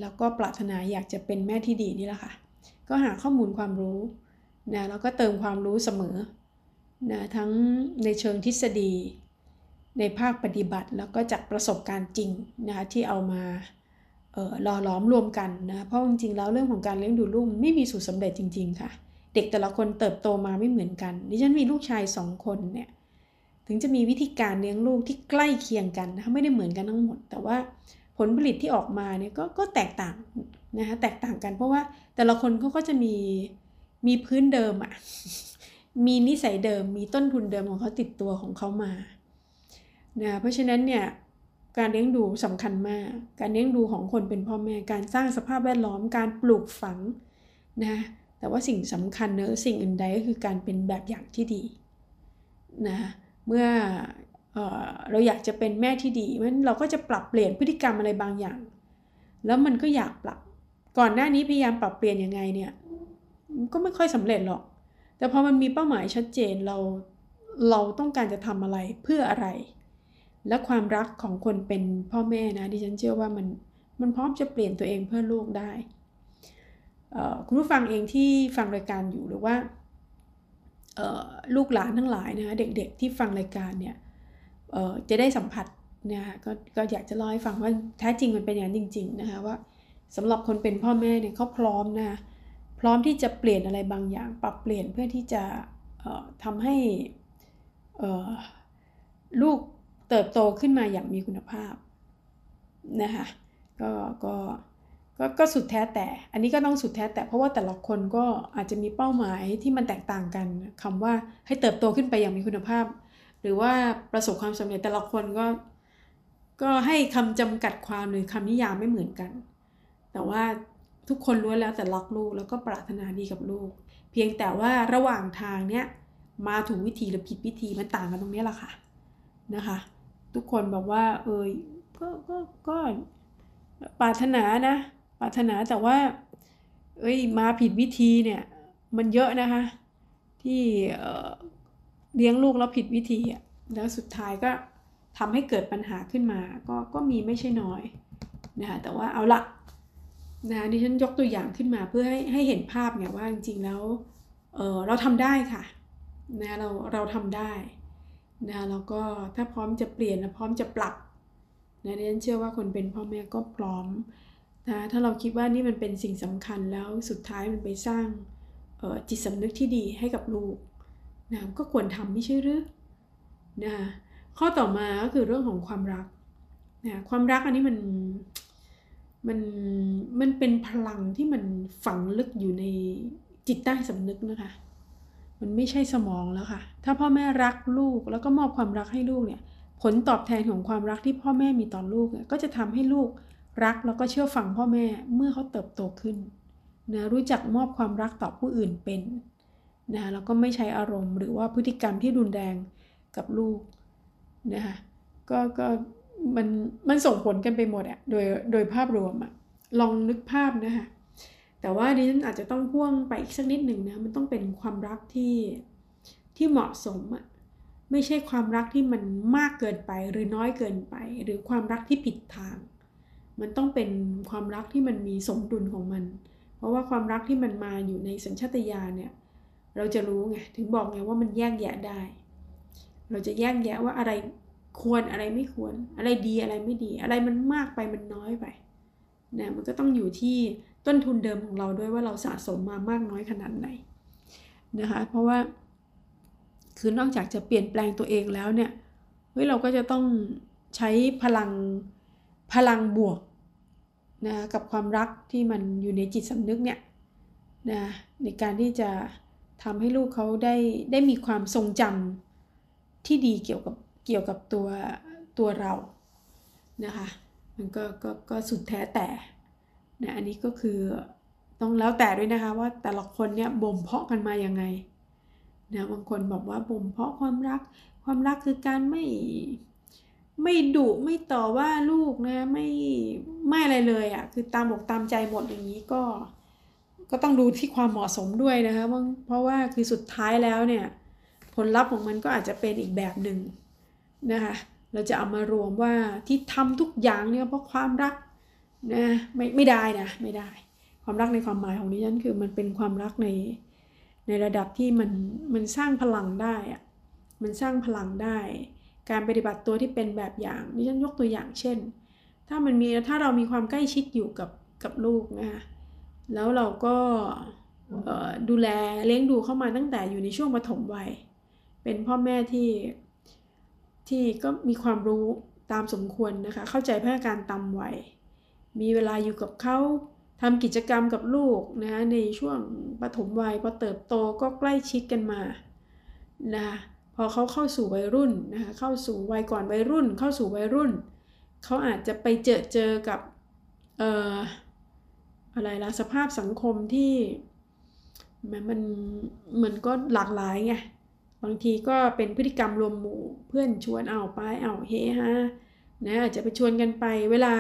แล้วก็ปรารถนาอยากจะเป็นแม่ที่ดีนี่แหละค่ะ ก็หาข้อมูลความรู้นะแล้วก็เติมความรู้เสมอนะทั้งในเชิงทฤษฎี ในภาคปฏิบัติแล้วก็จากประสบการณ์จริงนะคะที่เอามาหล่อหลอมรวมกันนะเพราะจริงๆแล้วเรื่องของการเลี้ยงดูลูกไม่มีสูตรสาเร็จจริง ๆ ค่ะ เด็กแต่ละคนเติบโตมาไม่เหมือนกัน ดิฉันมีลูกชายสองคนเนี่ยถึงจะมีวิธีการเลี้ยงลูกที่ใกล้เคียงกันนะคะไม่ได้เหมือนกันทั้งหมด แต่ว่าผลผลิตที่ออกมาเนี่ยกก็แตกต่างนะคะแตกต่างกัน เพราะว่าแต่ละคนเขาก็จะมีมีพื้นเดิมอะ่ะมีนิสัยเดิมมีต้นทุนเดิมของเขาติดตัวของเขามานะเพราะฉะนั้นเนี่ยการเลี้ยงดูสำคัญมาก การเลี้ยงดูของคนเป็นพ่อแม่ การสร้างสภาพแวดล้อม การปลูกฝังนะ แต่ว่าสิ่งสำคัญเนอะสิ่งอื่นใดก็คือการเป็นแบบอย่างที่ดีนะเมื่อเอเราอยากจะเป็นแม่ที่ดีเพราะฉะนั้นเราก็จะปรับเปลี่ยนพฤติกรรมอะไรบางอย่าง แล้วมันก็อยากปรับก่อนหน้านี้พยายามปรับเปลี่ยนยังไงเนี่ยก็ไม่ค่อยสำเร็จหรอก แต่พอมันมีเป้าหมายชัดเจนเราเราต้องการจะทำอะไรเพื่ออะไร และความรักของคนเป็นพ่อแม่นะดิฉันเชื่อว่ามันมันพร้อมจะเปลี่ยนตัวเองเพื่อลูกได้ คุณผู้ฟังเองที่ฟังรายการอยู่หรือว่าลูกหลานทั้งหลายนะคะเด็กๆที่ฟังรายการเนี่ยจะได้สัมผัสนะคะก็ก็อยากจะเล่าให้ฟังว่าแท้จริงมันเป็นอย่างจริง ๆนะคะว่าสำหรับคนเป็นพ่อแม่เนี่ยเขาพร้อมนะพร้อมที่จะเปลี่ยนอะไรบางอย่าง ปรับเปลี่ยนเพื่อที่จะทำให้ลูกเติบโตขึ้นมาอย่างมีคุณภาพนะคะก็ก็ก็ ก็สุดแท้แต่ อันนี้ก็ต้องสุดแท้แต่เพราะว่าแต่ละคนก็อาจจะมีเป้าหมายที่มันแตกต่างกันคำว่าให้เติบโตขึ้นไปอย่างมีคุณภาพ หรือว่าประสบความสำเร็จแต่ละคนก็ ก็ให้คำจำกัดความหรือคำนิยามไม่เหมือนกัน แต่ว่าทุกคนล้วนแล้วแต่รักลูกแล้วก็ปรารถนาดีกับลูก เพียงแต่ว่าระหว่างทางเนี้ยมาถูกวิธีหรือผิดวิธีมันต่างกันตรงนี้แหละค่ะนะคะ ทุกคนบอกว่าเออก็ก็ก็ปรารถนานะ ปรารถนาแต่ว่า เอ้ยมาผิดวิธีเนี่ยมันเยอะนะคะ ที่เลี้ยงลูกแล้วผิดวิธีอะแล้วสุดท้ายก็ทำให้เกิดปัญหาขึ้นมา ก็ก็มีไม่ใช่น้อยนะคะแต่ว่าเอาละนะดิฉันยกตัวอย่างขึ้นมาเพื่อให้ให้เห็นภาพไงว่าจริงๆแล้วเออเราทำได้ค่ะนะเราเราทำได้นะแล้วก็ถ้าพร้อมจะเปลี่ยนและพร้อมจะปรับนะดิฉันเชื่อว่าคนเป็นพ่อแม่ก็พร้อม นะถ้าเราคิดว่านี่มันเป็นสิ่งสำคัญแล้วสุดท้ายมันไปสร้างจิตสำนึกที่ดีให้กับลูกนะก็ควรทำไม่ใช่หรือนะข้อต่อมาก็คือเรื่องของความรักนะความรักอันนี้มันมันมันเป็นพลังที่มันฝังลึกอยู่ในจิตใต้สำนึกนะคะ มันไม่ใช่สมองแล้วค่ะ ถ้าพ่อแม่รักลูกแล้วก็มอบความรักให้ลูกเนี่ย ผลตอบแทนของความรักที่พ่อแม่มีต่อลูกก็จะทำให้ลูก รักแล้วก็เชื่อฟังพ่อแม่เมื่อเขาเติบโตขึ้นนะรู้จักมอบความรักต่อผู้อื่นเป็นนะแล้วก็ไม่ใช้อารมณ์ หรือว่าพฤติกรรมที่รุนแรงกับลูกนะคะก็ก็มันมันส่งผลกันไปหมดอะโดยโดยภาพรวมอะลองนึกภาพนะคะแต่ว่าดิฉันอาจจะต้องพ่วงไปอีกสักนิดหนึ่งนะมันต้องเป็นความรักที่ที่เหมาะสมอะไม่ใช่ความรักที่มันมากเกินไปหรือน้อยเกินไป หรือความรักที่ผิดทาง มันต้องเป็นความรักที่มันมีสมดุลของมัน เพราะว่าความรักที่มันมาอยู่ในสัญชาตญาณเนี่ย เราจะรู้ไง ถึงบอกไงว่ามันแยกแยะได้ เราจะแยกแยะว่าอะไรควรอะไรไม่ควร อะไรดีอะไรไม่ดี อะไรมันมากไปมันน้อยไปนะมันก็ต้องอยู่ที่ต้นทุนเดิมของเราด้วยว่าเราสะสมมามากน้อยขนาดไหนนะคะ เพราะว่าคือนอกจากจะเปลี่ยนแปลงตัวเองแล้วเนี่ยเฮ้ยเราก็จะต้องใช้พลังพลังบวก นะกับความรักที่มันอยู่ในจิตสำนึกเนี่ยนะในการที่จะทำให้ลูกเขาได้ได้มีความทรงจำที่ดีเกี่ยวกับเกี่ยวกับตัวตัวเรานะคะมันก็ก็ก็สุดแท้แต่นะอันนี้ก็คือต้องแล้วแต่ด้วยนะคะว่าแต่ละคนเนี่ยบ่มเพาะกันมาอยังไงนะบางคนบอกว่าบ่มเพาะความรัก ความรักคือการไม่ ไม่ดุไม่ต่อว่าลูกนะ ไม่ไม่อะไรเลยอะ่ะ คือตามอกตามใจหมดอย่างนี้ก็ ก็ต้องดูที่ความเหมาะสมด้วยนะคะเพราะว่าคือสุดท้ายแล้วเนี่ย ผลลัพธ์ของมันก็อาจจะเป็นอีกแบบหนึ่งนะคะเราจะเอามารวมว่าที่ทำทุกอย่างเนี่ยเพราะความรักนะไม่ไม่ได้นะไม่ได้ ความรักในความหมายของดิฉันคือมันเป็นความรักในในระดับที่มันมันสร้างพลังได้อะมันสร้างพลังได้ การปฏิบัติตัวที่เป็นแบบอย่างดิฉันยกตัวอย่างเช่น ถ้ามันมีถ้าเรามีความใกล้ชิดอยู่กับกับลูกนะคะแล้วเราก็ดูแลเลี้ยงดูเข้ามาตั้งแต่อยู่ในช่วงปฐมวัย เป็นพ่อแม่ที่ที่ก็มีความรู้ตามสมควรนะคะ เข้าใจพัฒนาการตามวัย มีเวลาอยู่กับเขาทำกิจกรรมกับลูกนะในช่วงปฐมวัยพอเติบโตก็ใกล้ชิดกันมานะคะ พอเขาเข้าสู่วัยรุ่นนะคะเข้าสู่วัยก่อนวัยรุ่น เข้าสู่วัยรุ่น เขาอาจจะไปเจอเจอกับเอ่ออะไรละสภาพสังคมที่มันมันมือนก็หลากหลายไงบางทีก็เป็นพฤติกรรมรวมหมู่เพื่อนชวนเอาไปเอาเฮฮานะอาจจะไปชวนกันไป เวลา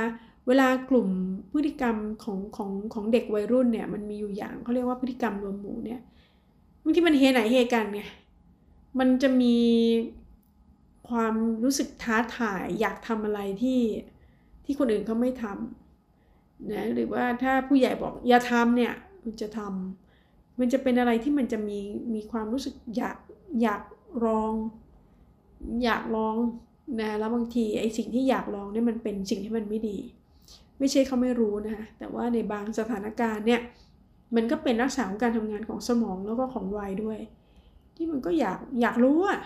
เวลากลุ่มพฤติกรรมของของของเด็กวัยรุ่นเนี่ยมันมีอยู่อย่างเขาเรียกว่าพฤติกรรมรวมหมู่เนี่ยบางทีมันเฮไหนเฮกันไง มันจะมีความรู้สึกท้าทายอยากทำอะไรที่ที่คนอื่นเขาไม่ทำนะหรือว่าถ้าผู้ใหญ่บอกอย่าทำเนี่ยมันจะทำมันจะเป็นอะไรที่มันจะมีมีความรู้สึกอยากอยากลอง อยากลองนะแล้วบางทีไอ้สิ่งที่อยากลองเนี่ยมันเป็นสิ่งที่มันไม่ดี ไม่ใช่เขาไม่รู้นะคะแต่ว่าในบางสถานการณ์เนี่ยมันก็เป็นลักษณะของการทำงานของสมองแล้วก็ของวัยด้วย ที่มันก็อยากอยากรู้อะ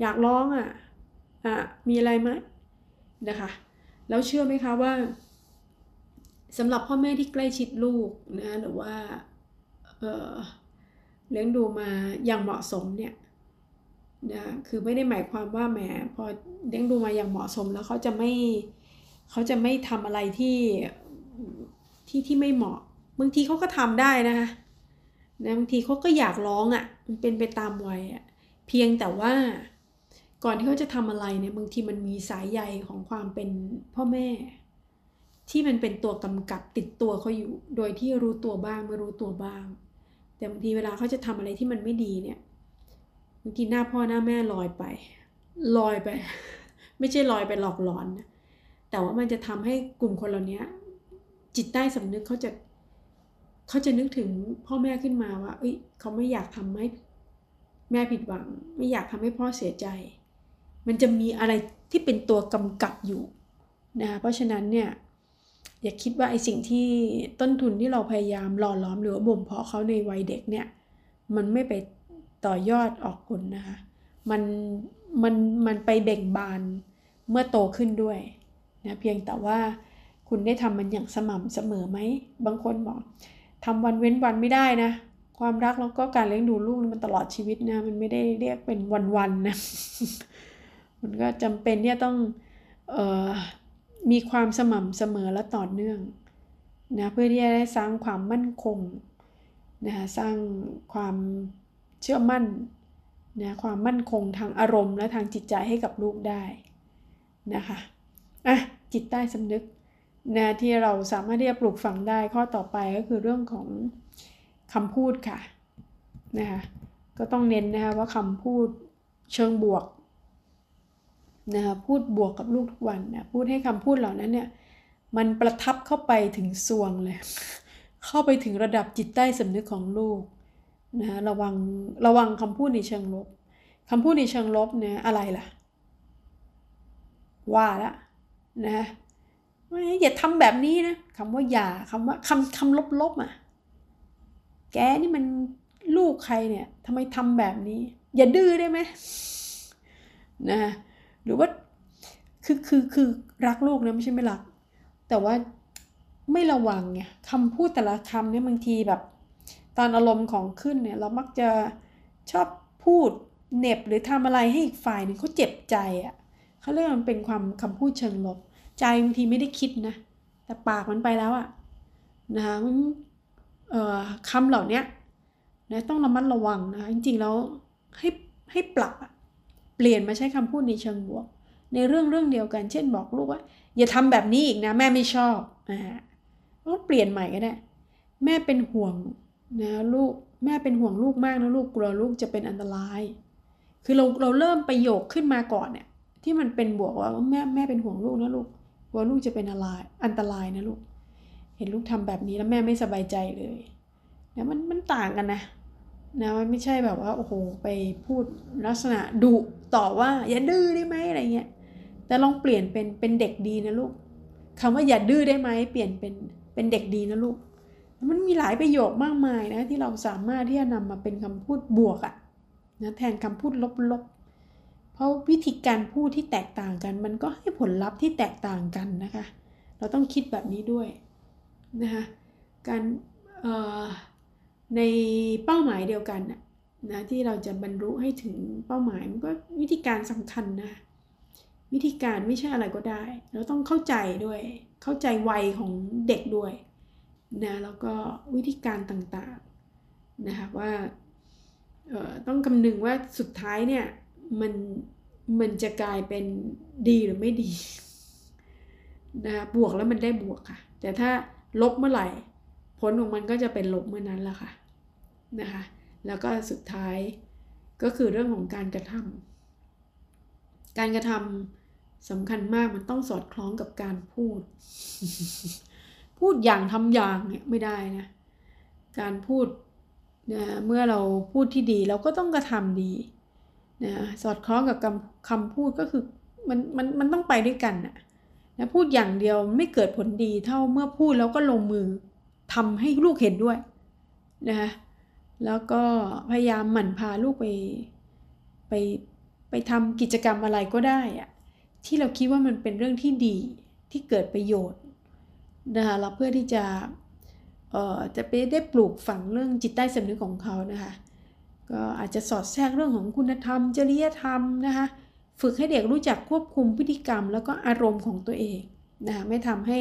อยากลองอะอะมีอะไรไหมนะคะ แล้วเชื่อไหมคะว่าสำหรับพ่อแม่ที่ใกล้ชิดลูกนะหรือว่าเออเลี้ยงดูมาอย่างเหมาะสมเนี่ยนะคือไม่ได้หมายความว่าแหมพอเลี้ยงดูมาอย่างเหมาะสมแล้วเขาจะไม่เขาจะไม่ทำอะไรที่ที่ที่ไม่เหมาะบางทีเขาก็ทำได้นะคะ นะบางทีเขาก็อยากร้องอะ่ะมันเป็นไปตามวัยอะ่ะเพียงแต่ว่าก่อนที่เขาจะทำอะไรเนี่ยบางทีมันมีสายใยของความเป็นพ่อแม่ ที่มันเป็นตัวกำกับติดตัวเขาอยู่ โดยที่รู้ตัวบ้างไม่รู้ตัวบ้าง แต่บางทีเวลาเขาจะทำอะไรที่มันไม่ดีเนี่ยบางทีหน้าพ่อหน้าแม่ลอยไปลอยไป ไม่ใช่ลอยไปหลอกหลอนนะแต่ว่ามันจะทำให้กลุ่มคนเหล่านี้จิตใต้สำนึกเขาจะ เขาจะนึกถึงพ่อแม่ขึ้นมาว่า เอ้ย เขาไม่อยากทำให้แม่ผิดหวัง ไม่อยากทำให้พ่อเสียใจ มันจะมีอะไรที่เป็นตัวกำกับอยู่นะเพราะฉะนั้นเนี่ยอย่าคิดว่าไอสิ่งที่ต้นทุนที่เราพยายามหล่อล้อมหรือบ่มเพาะเขาในวัยเด็กเนี่ย มันไม่ไปต่อยอดออกผลนะคะ มันมันมันไปเบ่งบานเมื่อโตขึ้นด้วยนะเพียงแต่ว่าคุณได้ทำมันอย่างสม่ำเสมอไหม บางคนบอก ทำวันเว้นวันไม่ได้นะ ความรักแล้วก็การเลี้ยงดูลูกมันตลอดชีวิตนะ มันไม่ได้เรียกเป็นวันๆนะ มันก็จำเป็นที่จะต้องออมีความสม่ำเสมอและต่อเนื่องนะเพื่อที่จะได้สร้างความมั่นคงนะคะสร้างความเชื่อมั่นนะความมั่นคงทางอารมณ์และทางจิตใจให้กับลูกได้นะคะอะจิตใต้สำนึก นะที่เราสามารถที่จะปลูกฝังได้ข้อต่อไปก็คือเรื่องของคำพูดค่ะนะคะก็ต้องเน้นนะคะว่าคำพูดเชิงบวกนะคะพูดบวกกับลูกทุกวันนะพูดให้คำพูดเหล่านั้นเนี่ยมันประทับเข้าไปถึงสวงเลย เข้าไปถึงระดับจิตใต้สำนึกของลูกนะระวังระวังคำพูดในเชิงลบคำพูดในเชิงลบเนี่ยอะไรล่ะ ว่าละนะ อย่าทำแบบนี้นะคำว่าอย่าคำว่าคำคำลบลบอะ แกนี่มันลูกใครเนี่ยทำไมทำแบบนี้ อย่าดื้อได้ไหมนะหรือว่าคือคือคือรักลูกนะไม่ใช่ไม่รัก แต่ว่าไม่ระวังไงคำพูดแต่ละคำเนี่ยบางทีแบบ ตอนอารมณ์ของขึ้นเนี่ย เรามักจะชอบพูดเน็บหรือทำอะไรให้อีกฝ่ายหนึ่งเขาเจ็บใจอะ่ะเขาเรียกมันเป็นความคำพูดเชิงลบ ใจบางทีไม่ได้คิดนะ แต่ปากมันไปแล้วอะ่ะนะคะคำเหล่านี้นะต้องระมัดระวังนะจริงๆแล้วให้ให้ปรับเปลี่ยนมาใช้คำพูดในเชิงบวก ในเรื่องเรื่องเดียวกัน เช่นบอกลูกว่า อย่าทำแบบนี้อีกนะแม่ไม่ชอบอ่าก็เปลี่ยนใหม่ก็ได้ แม่เป็นห่วงนะลูกแม่เป็นห่วงลูกมากนะลูกกลัวลูกจะเป็นอันตราย คือเราเราเริ่มประโยคขึ้นมาก่อนเนี่ยที่มันเป็นบวกว่าแม่แม่เป็นห่วงลูกนะลูก กลัวลูกจะเป็นอะไรอันตรายนะลูก เห็นลูกทำแบบนี้แล้วแม่ไม่สบายใจเลยนะมันมันต่างกันนะนะมันไม่ใช่แบบว่าโอ้โหไปพูดลักษณะดุต่อว่าอย่าดื้อได้ไหมอะไรเงี้ยแต่ลองเปลี่ยนเป็นเป็นเด็กดีนะลูกคำว่าอย่าดื้อได้ไหมเปลี่ยนเป็นเป็นเด็กดีนะลูก มันมีหลายประโยคมากมายนะที่เราสามารถที่จะนำมาเป็นคำพูดบวกอะนะแทนคำพูดลบๆ ราะวิธีการพูดที่แตกต่างกัน มันก็ให้ผลลัพธ์ที่แตกต่างกันนะคะ เราต้องคิดแบบนี้ด้วยนะคะการในเป้าหมายเดียวกันนะที่เราจะบรรลุให้ถึงเป้าหมายมันก็วิธีการสำคัญนะวิธีการไม่ใช่อะไรก็ได้ เราต้องเข้าใจด้วย เข้าใจวัยของเด็กด้วยนะแล้วก็วิธีการต่างๆนะคะว่าต้องคำนึงว่าสุดท้ายเนี่ย มันมันจะกลายเป็นดีหรือไม่ดีนะบวกแล้วมันได้บวกค่ะ แต่ถ้าลบเมื่อไหร่ ผลของมันก็จะเป็นลบเมื่อนั้นละค่ะนะคะแล้วก็สุดท้ายก็คือเรื่องของการกระทำการกระทำสำคัญมากมันต้องสอดคล้องกับการพูด พูดอย่างทำอย่างเนี่ยไม่ได้นะ การพูดเมื่อเราพูดที่ดีเราก็ต้องกระทำดี นะสอดคล้องกับคำคำพูดก็คือมันมันมันต้องไปด้วยกันนะนะพูดอย่างเดียวไม่เกิดผลดีเท่าเมื่อพูดแล้วก็ลงมือทำให้ลูกเห็นด้วยนะคะแล้วก็พยายามหมั่นพาลูกไปไปไปทำกิจกรรมอะไรก็ได้อะที่เราคิดว่ามันเป็นเรื่องที่ดีที่เกิดประโยชน์นะคะเราเพื่อที่จะเอ่อจะไปได้ปลูกฝังเรื่องจิตใต้สำนึกของเขานะคะ ก็อาจจะสอดแทรกเรื่องของคุณธรรม จริยธรรมนะคะฝึกให้เด็กรู้จักควบคุมพฤติกรรม แล้วก็อารมณ์ของตัวเองนะคะไม่ทำให้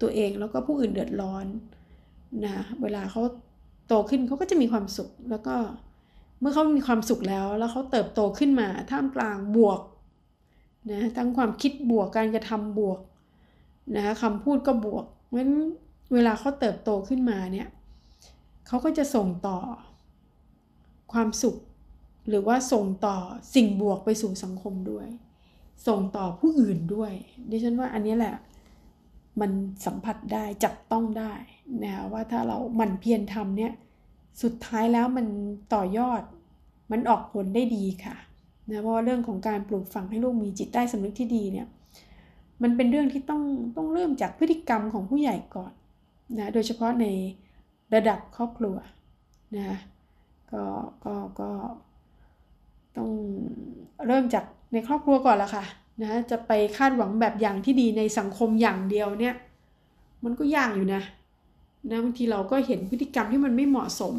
ตัวเองแล้วก็ผู้อื่นเดือดร้อนนะเวลาเขาโตขึ้นเขาก็จะมีความสุข แล้วก็เมื่อเขามีความสุขแล้ว แล้วเขาเติบโตขึ้นมาท่ามกลางบวกนะทั้งความคิดบวกการกระทำบวกนะคะคำพูดก็บวกเพราะฉะนั้นเวลาเขาเติบโตขึ้นมาเนี่ยเขาก็จะส่งต่อ ความสุข หรือว่าส่งต่อสิ่งบวกไปสู่สังคมด้วย ส่งต่อผู้อื่นด้วย ดิฉันว่าอันนี้แหละ มันสัมผัสได้จับต้องได้นะว่าถ้าเราหมั่นเพียรทำเนี่ยสุดท้ายแล้วมันต่อยอดมันออกผลได้ดีค่ะนะเพราะเรื่องของการปลูกฝังให้ลูกมีจิตใต้สำนึกที่ดีเนี่ยมันเป็นเรื่องที่ต้องต้องเริ่มจากพฤติกรรมของผู้ใหญ่ก่อนนะโดยเฉพาะในระดับครอบครัวนะ ก็ก็ก็ต้องเริ่มจากในครอบครัวก่อนละค่ะนะจะไปคาดหวังแบบอย่างที่ดีในสังคมอย่างเดียวเนี่ย มันก็ยากอยู่นะนะบางทีเราก็เห็นพฤติกรรมที่มันไม่เหมาะสม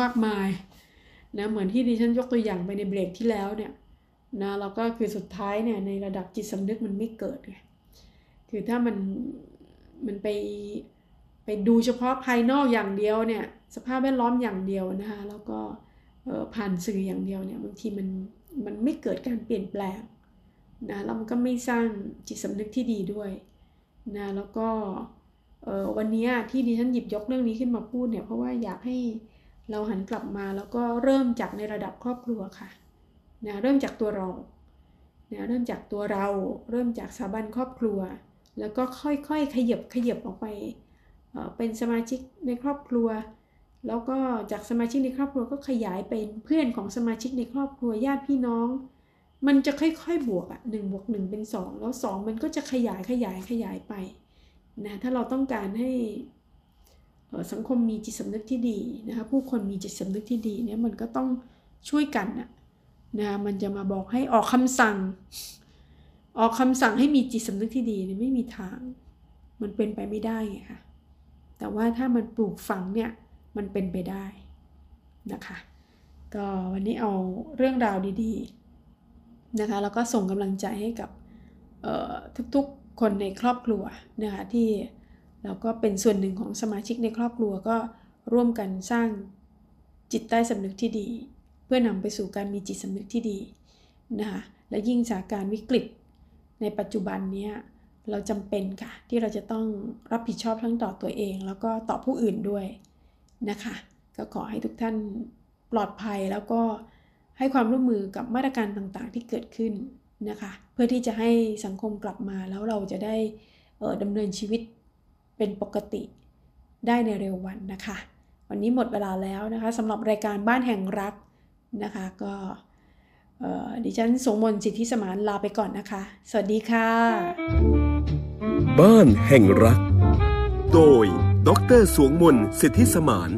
มากมายนะเหมือนที่ดิฉันยกตัวอย่างไปในเบรกที่แล้วเนี่ยนะแล้วก็คือสุดท้ายเนี่ยในระดับจิตสำนึกมันไม่เกิดไงคือถ้ามันมันไปไปดูเฉพาะภายนอกอย่างเดียวเนี่ยสภาพแวดล้อมอย่างเดียวนะคะแล้วก็ผ่านสื่ออย่างเดียวเนี่ยบางทีมันมันไม่เกิดการเปลี่ยนแปลงนะแล้วมันก็ไม่สร้างจิตสำนึกที่ดีด้วยนะแล้วก็วันนี้ที่ดิฉันหยิบยกเรื่องนี้ขึ้นมาพูดเนี่ยเพราะว่าอยากให้เราหันกลับมาแล้วก็เริ่มจากในระดับครอบครัวค่ะนะเริ่มจากตัวเรานะเริ่มจากตัวเรา เริ่มจากสถาบันครอบครัว แล้วก็ค่อยๆขยับขยับออกไปเป็นสมาชิกในครอบครัว แล้วก็จากสมาชิกในครอบครัวก็ขยายเป็นเพื่อนของสมาชิกในครอบครัวญาติพี่น้อง มันจะค่อยๆบวกอะหนึ่งบวกหนึ่งเป็นสองแล้วสองมันก็จะขยายขยายขยายไปนะถ้าเราต้องการให้สังคมมีจิตสำนึกที่ดีนะคะผู้คนมีจิตสำนึกที่ดีเนี่ยมันก็ต้องช่วยกันนะนะมันจะมาบอกให้ออกคำสั่ง ออกคำสั่งให้มีจิตสำนึกที่ดีเนี่ยไม่มีทาง มันเป็นไปไม่ได้ไงค่ะแต่ว่าถ้ามันปลูกฝังเนี่ย มันเป็นไปได้นะคะ ก็วันนี้เอาเรื่องราวดีๆนะคะแล้วก็ส่งกำลังใจให้กับทุกๆคนในครอบครัวนะคะที่เราก็เป็นส่วนหนึ่งของสมาชิกในครอบครัวก็ร่วมกันสร้างจิตใต้สำนึกที่ดี เพื่อนำไปสู่การมีจิตสำนึกที่ดีนะคะและยิ่งจากการวิกฤต ในปัจจุบันนี้เราจำเป็นค่ะที่เราจะต้องรับผิดชอบทั้งต่อตัวเอง แล้วก็ต่อผู้อื่นด้วย นะคะ ก็ขอให้ทุกท่านปลอดภัยแล้วก็ให้ความร่วมมือกับมาตรการต่างๆ ที่เกิดขึ้นนะคะ เพื่อที่จะให้สังคมกลับมาแล้วเราจะได้ดำเนินชีวิตเป็นปกติได้ในเร็ววันนะคะ วันนี้หมดเวลาแล้วนะคะสำหรับรายการบ้านแห่งรักนะคะ ก็ดิฉันสงมนสิทธิสมานลาไปก่อนนะคะ สวัสดีค่ะ บ้านแห่งรัก โดย ดรสวงมนสิทธิสมาน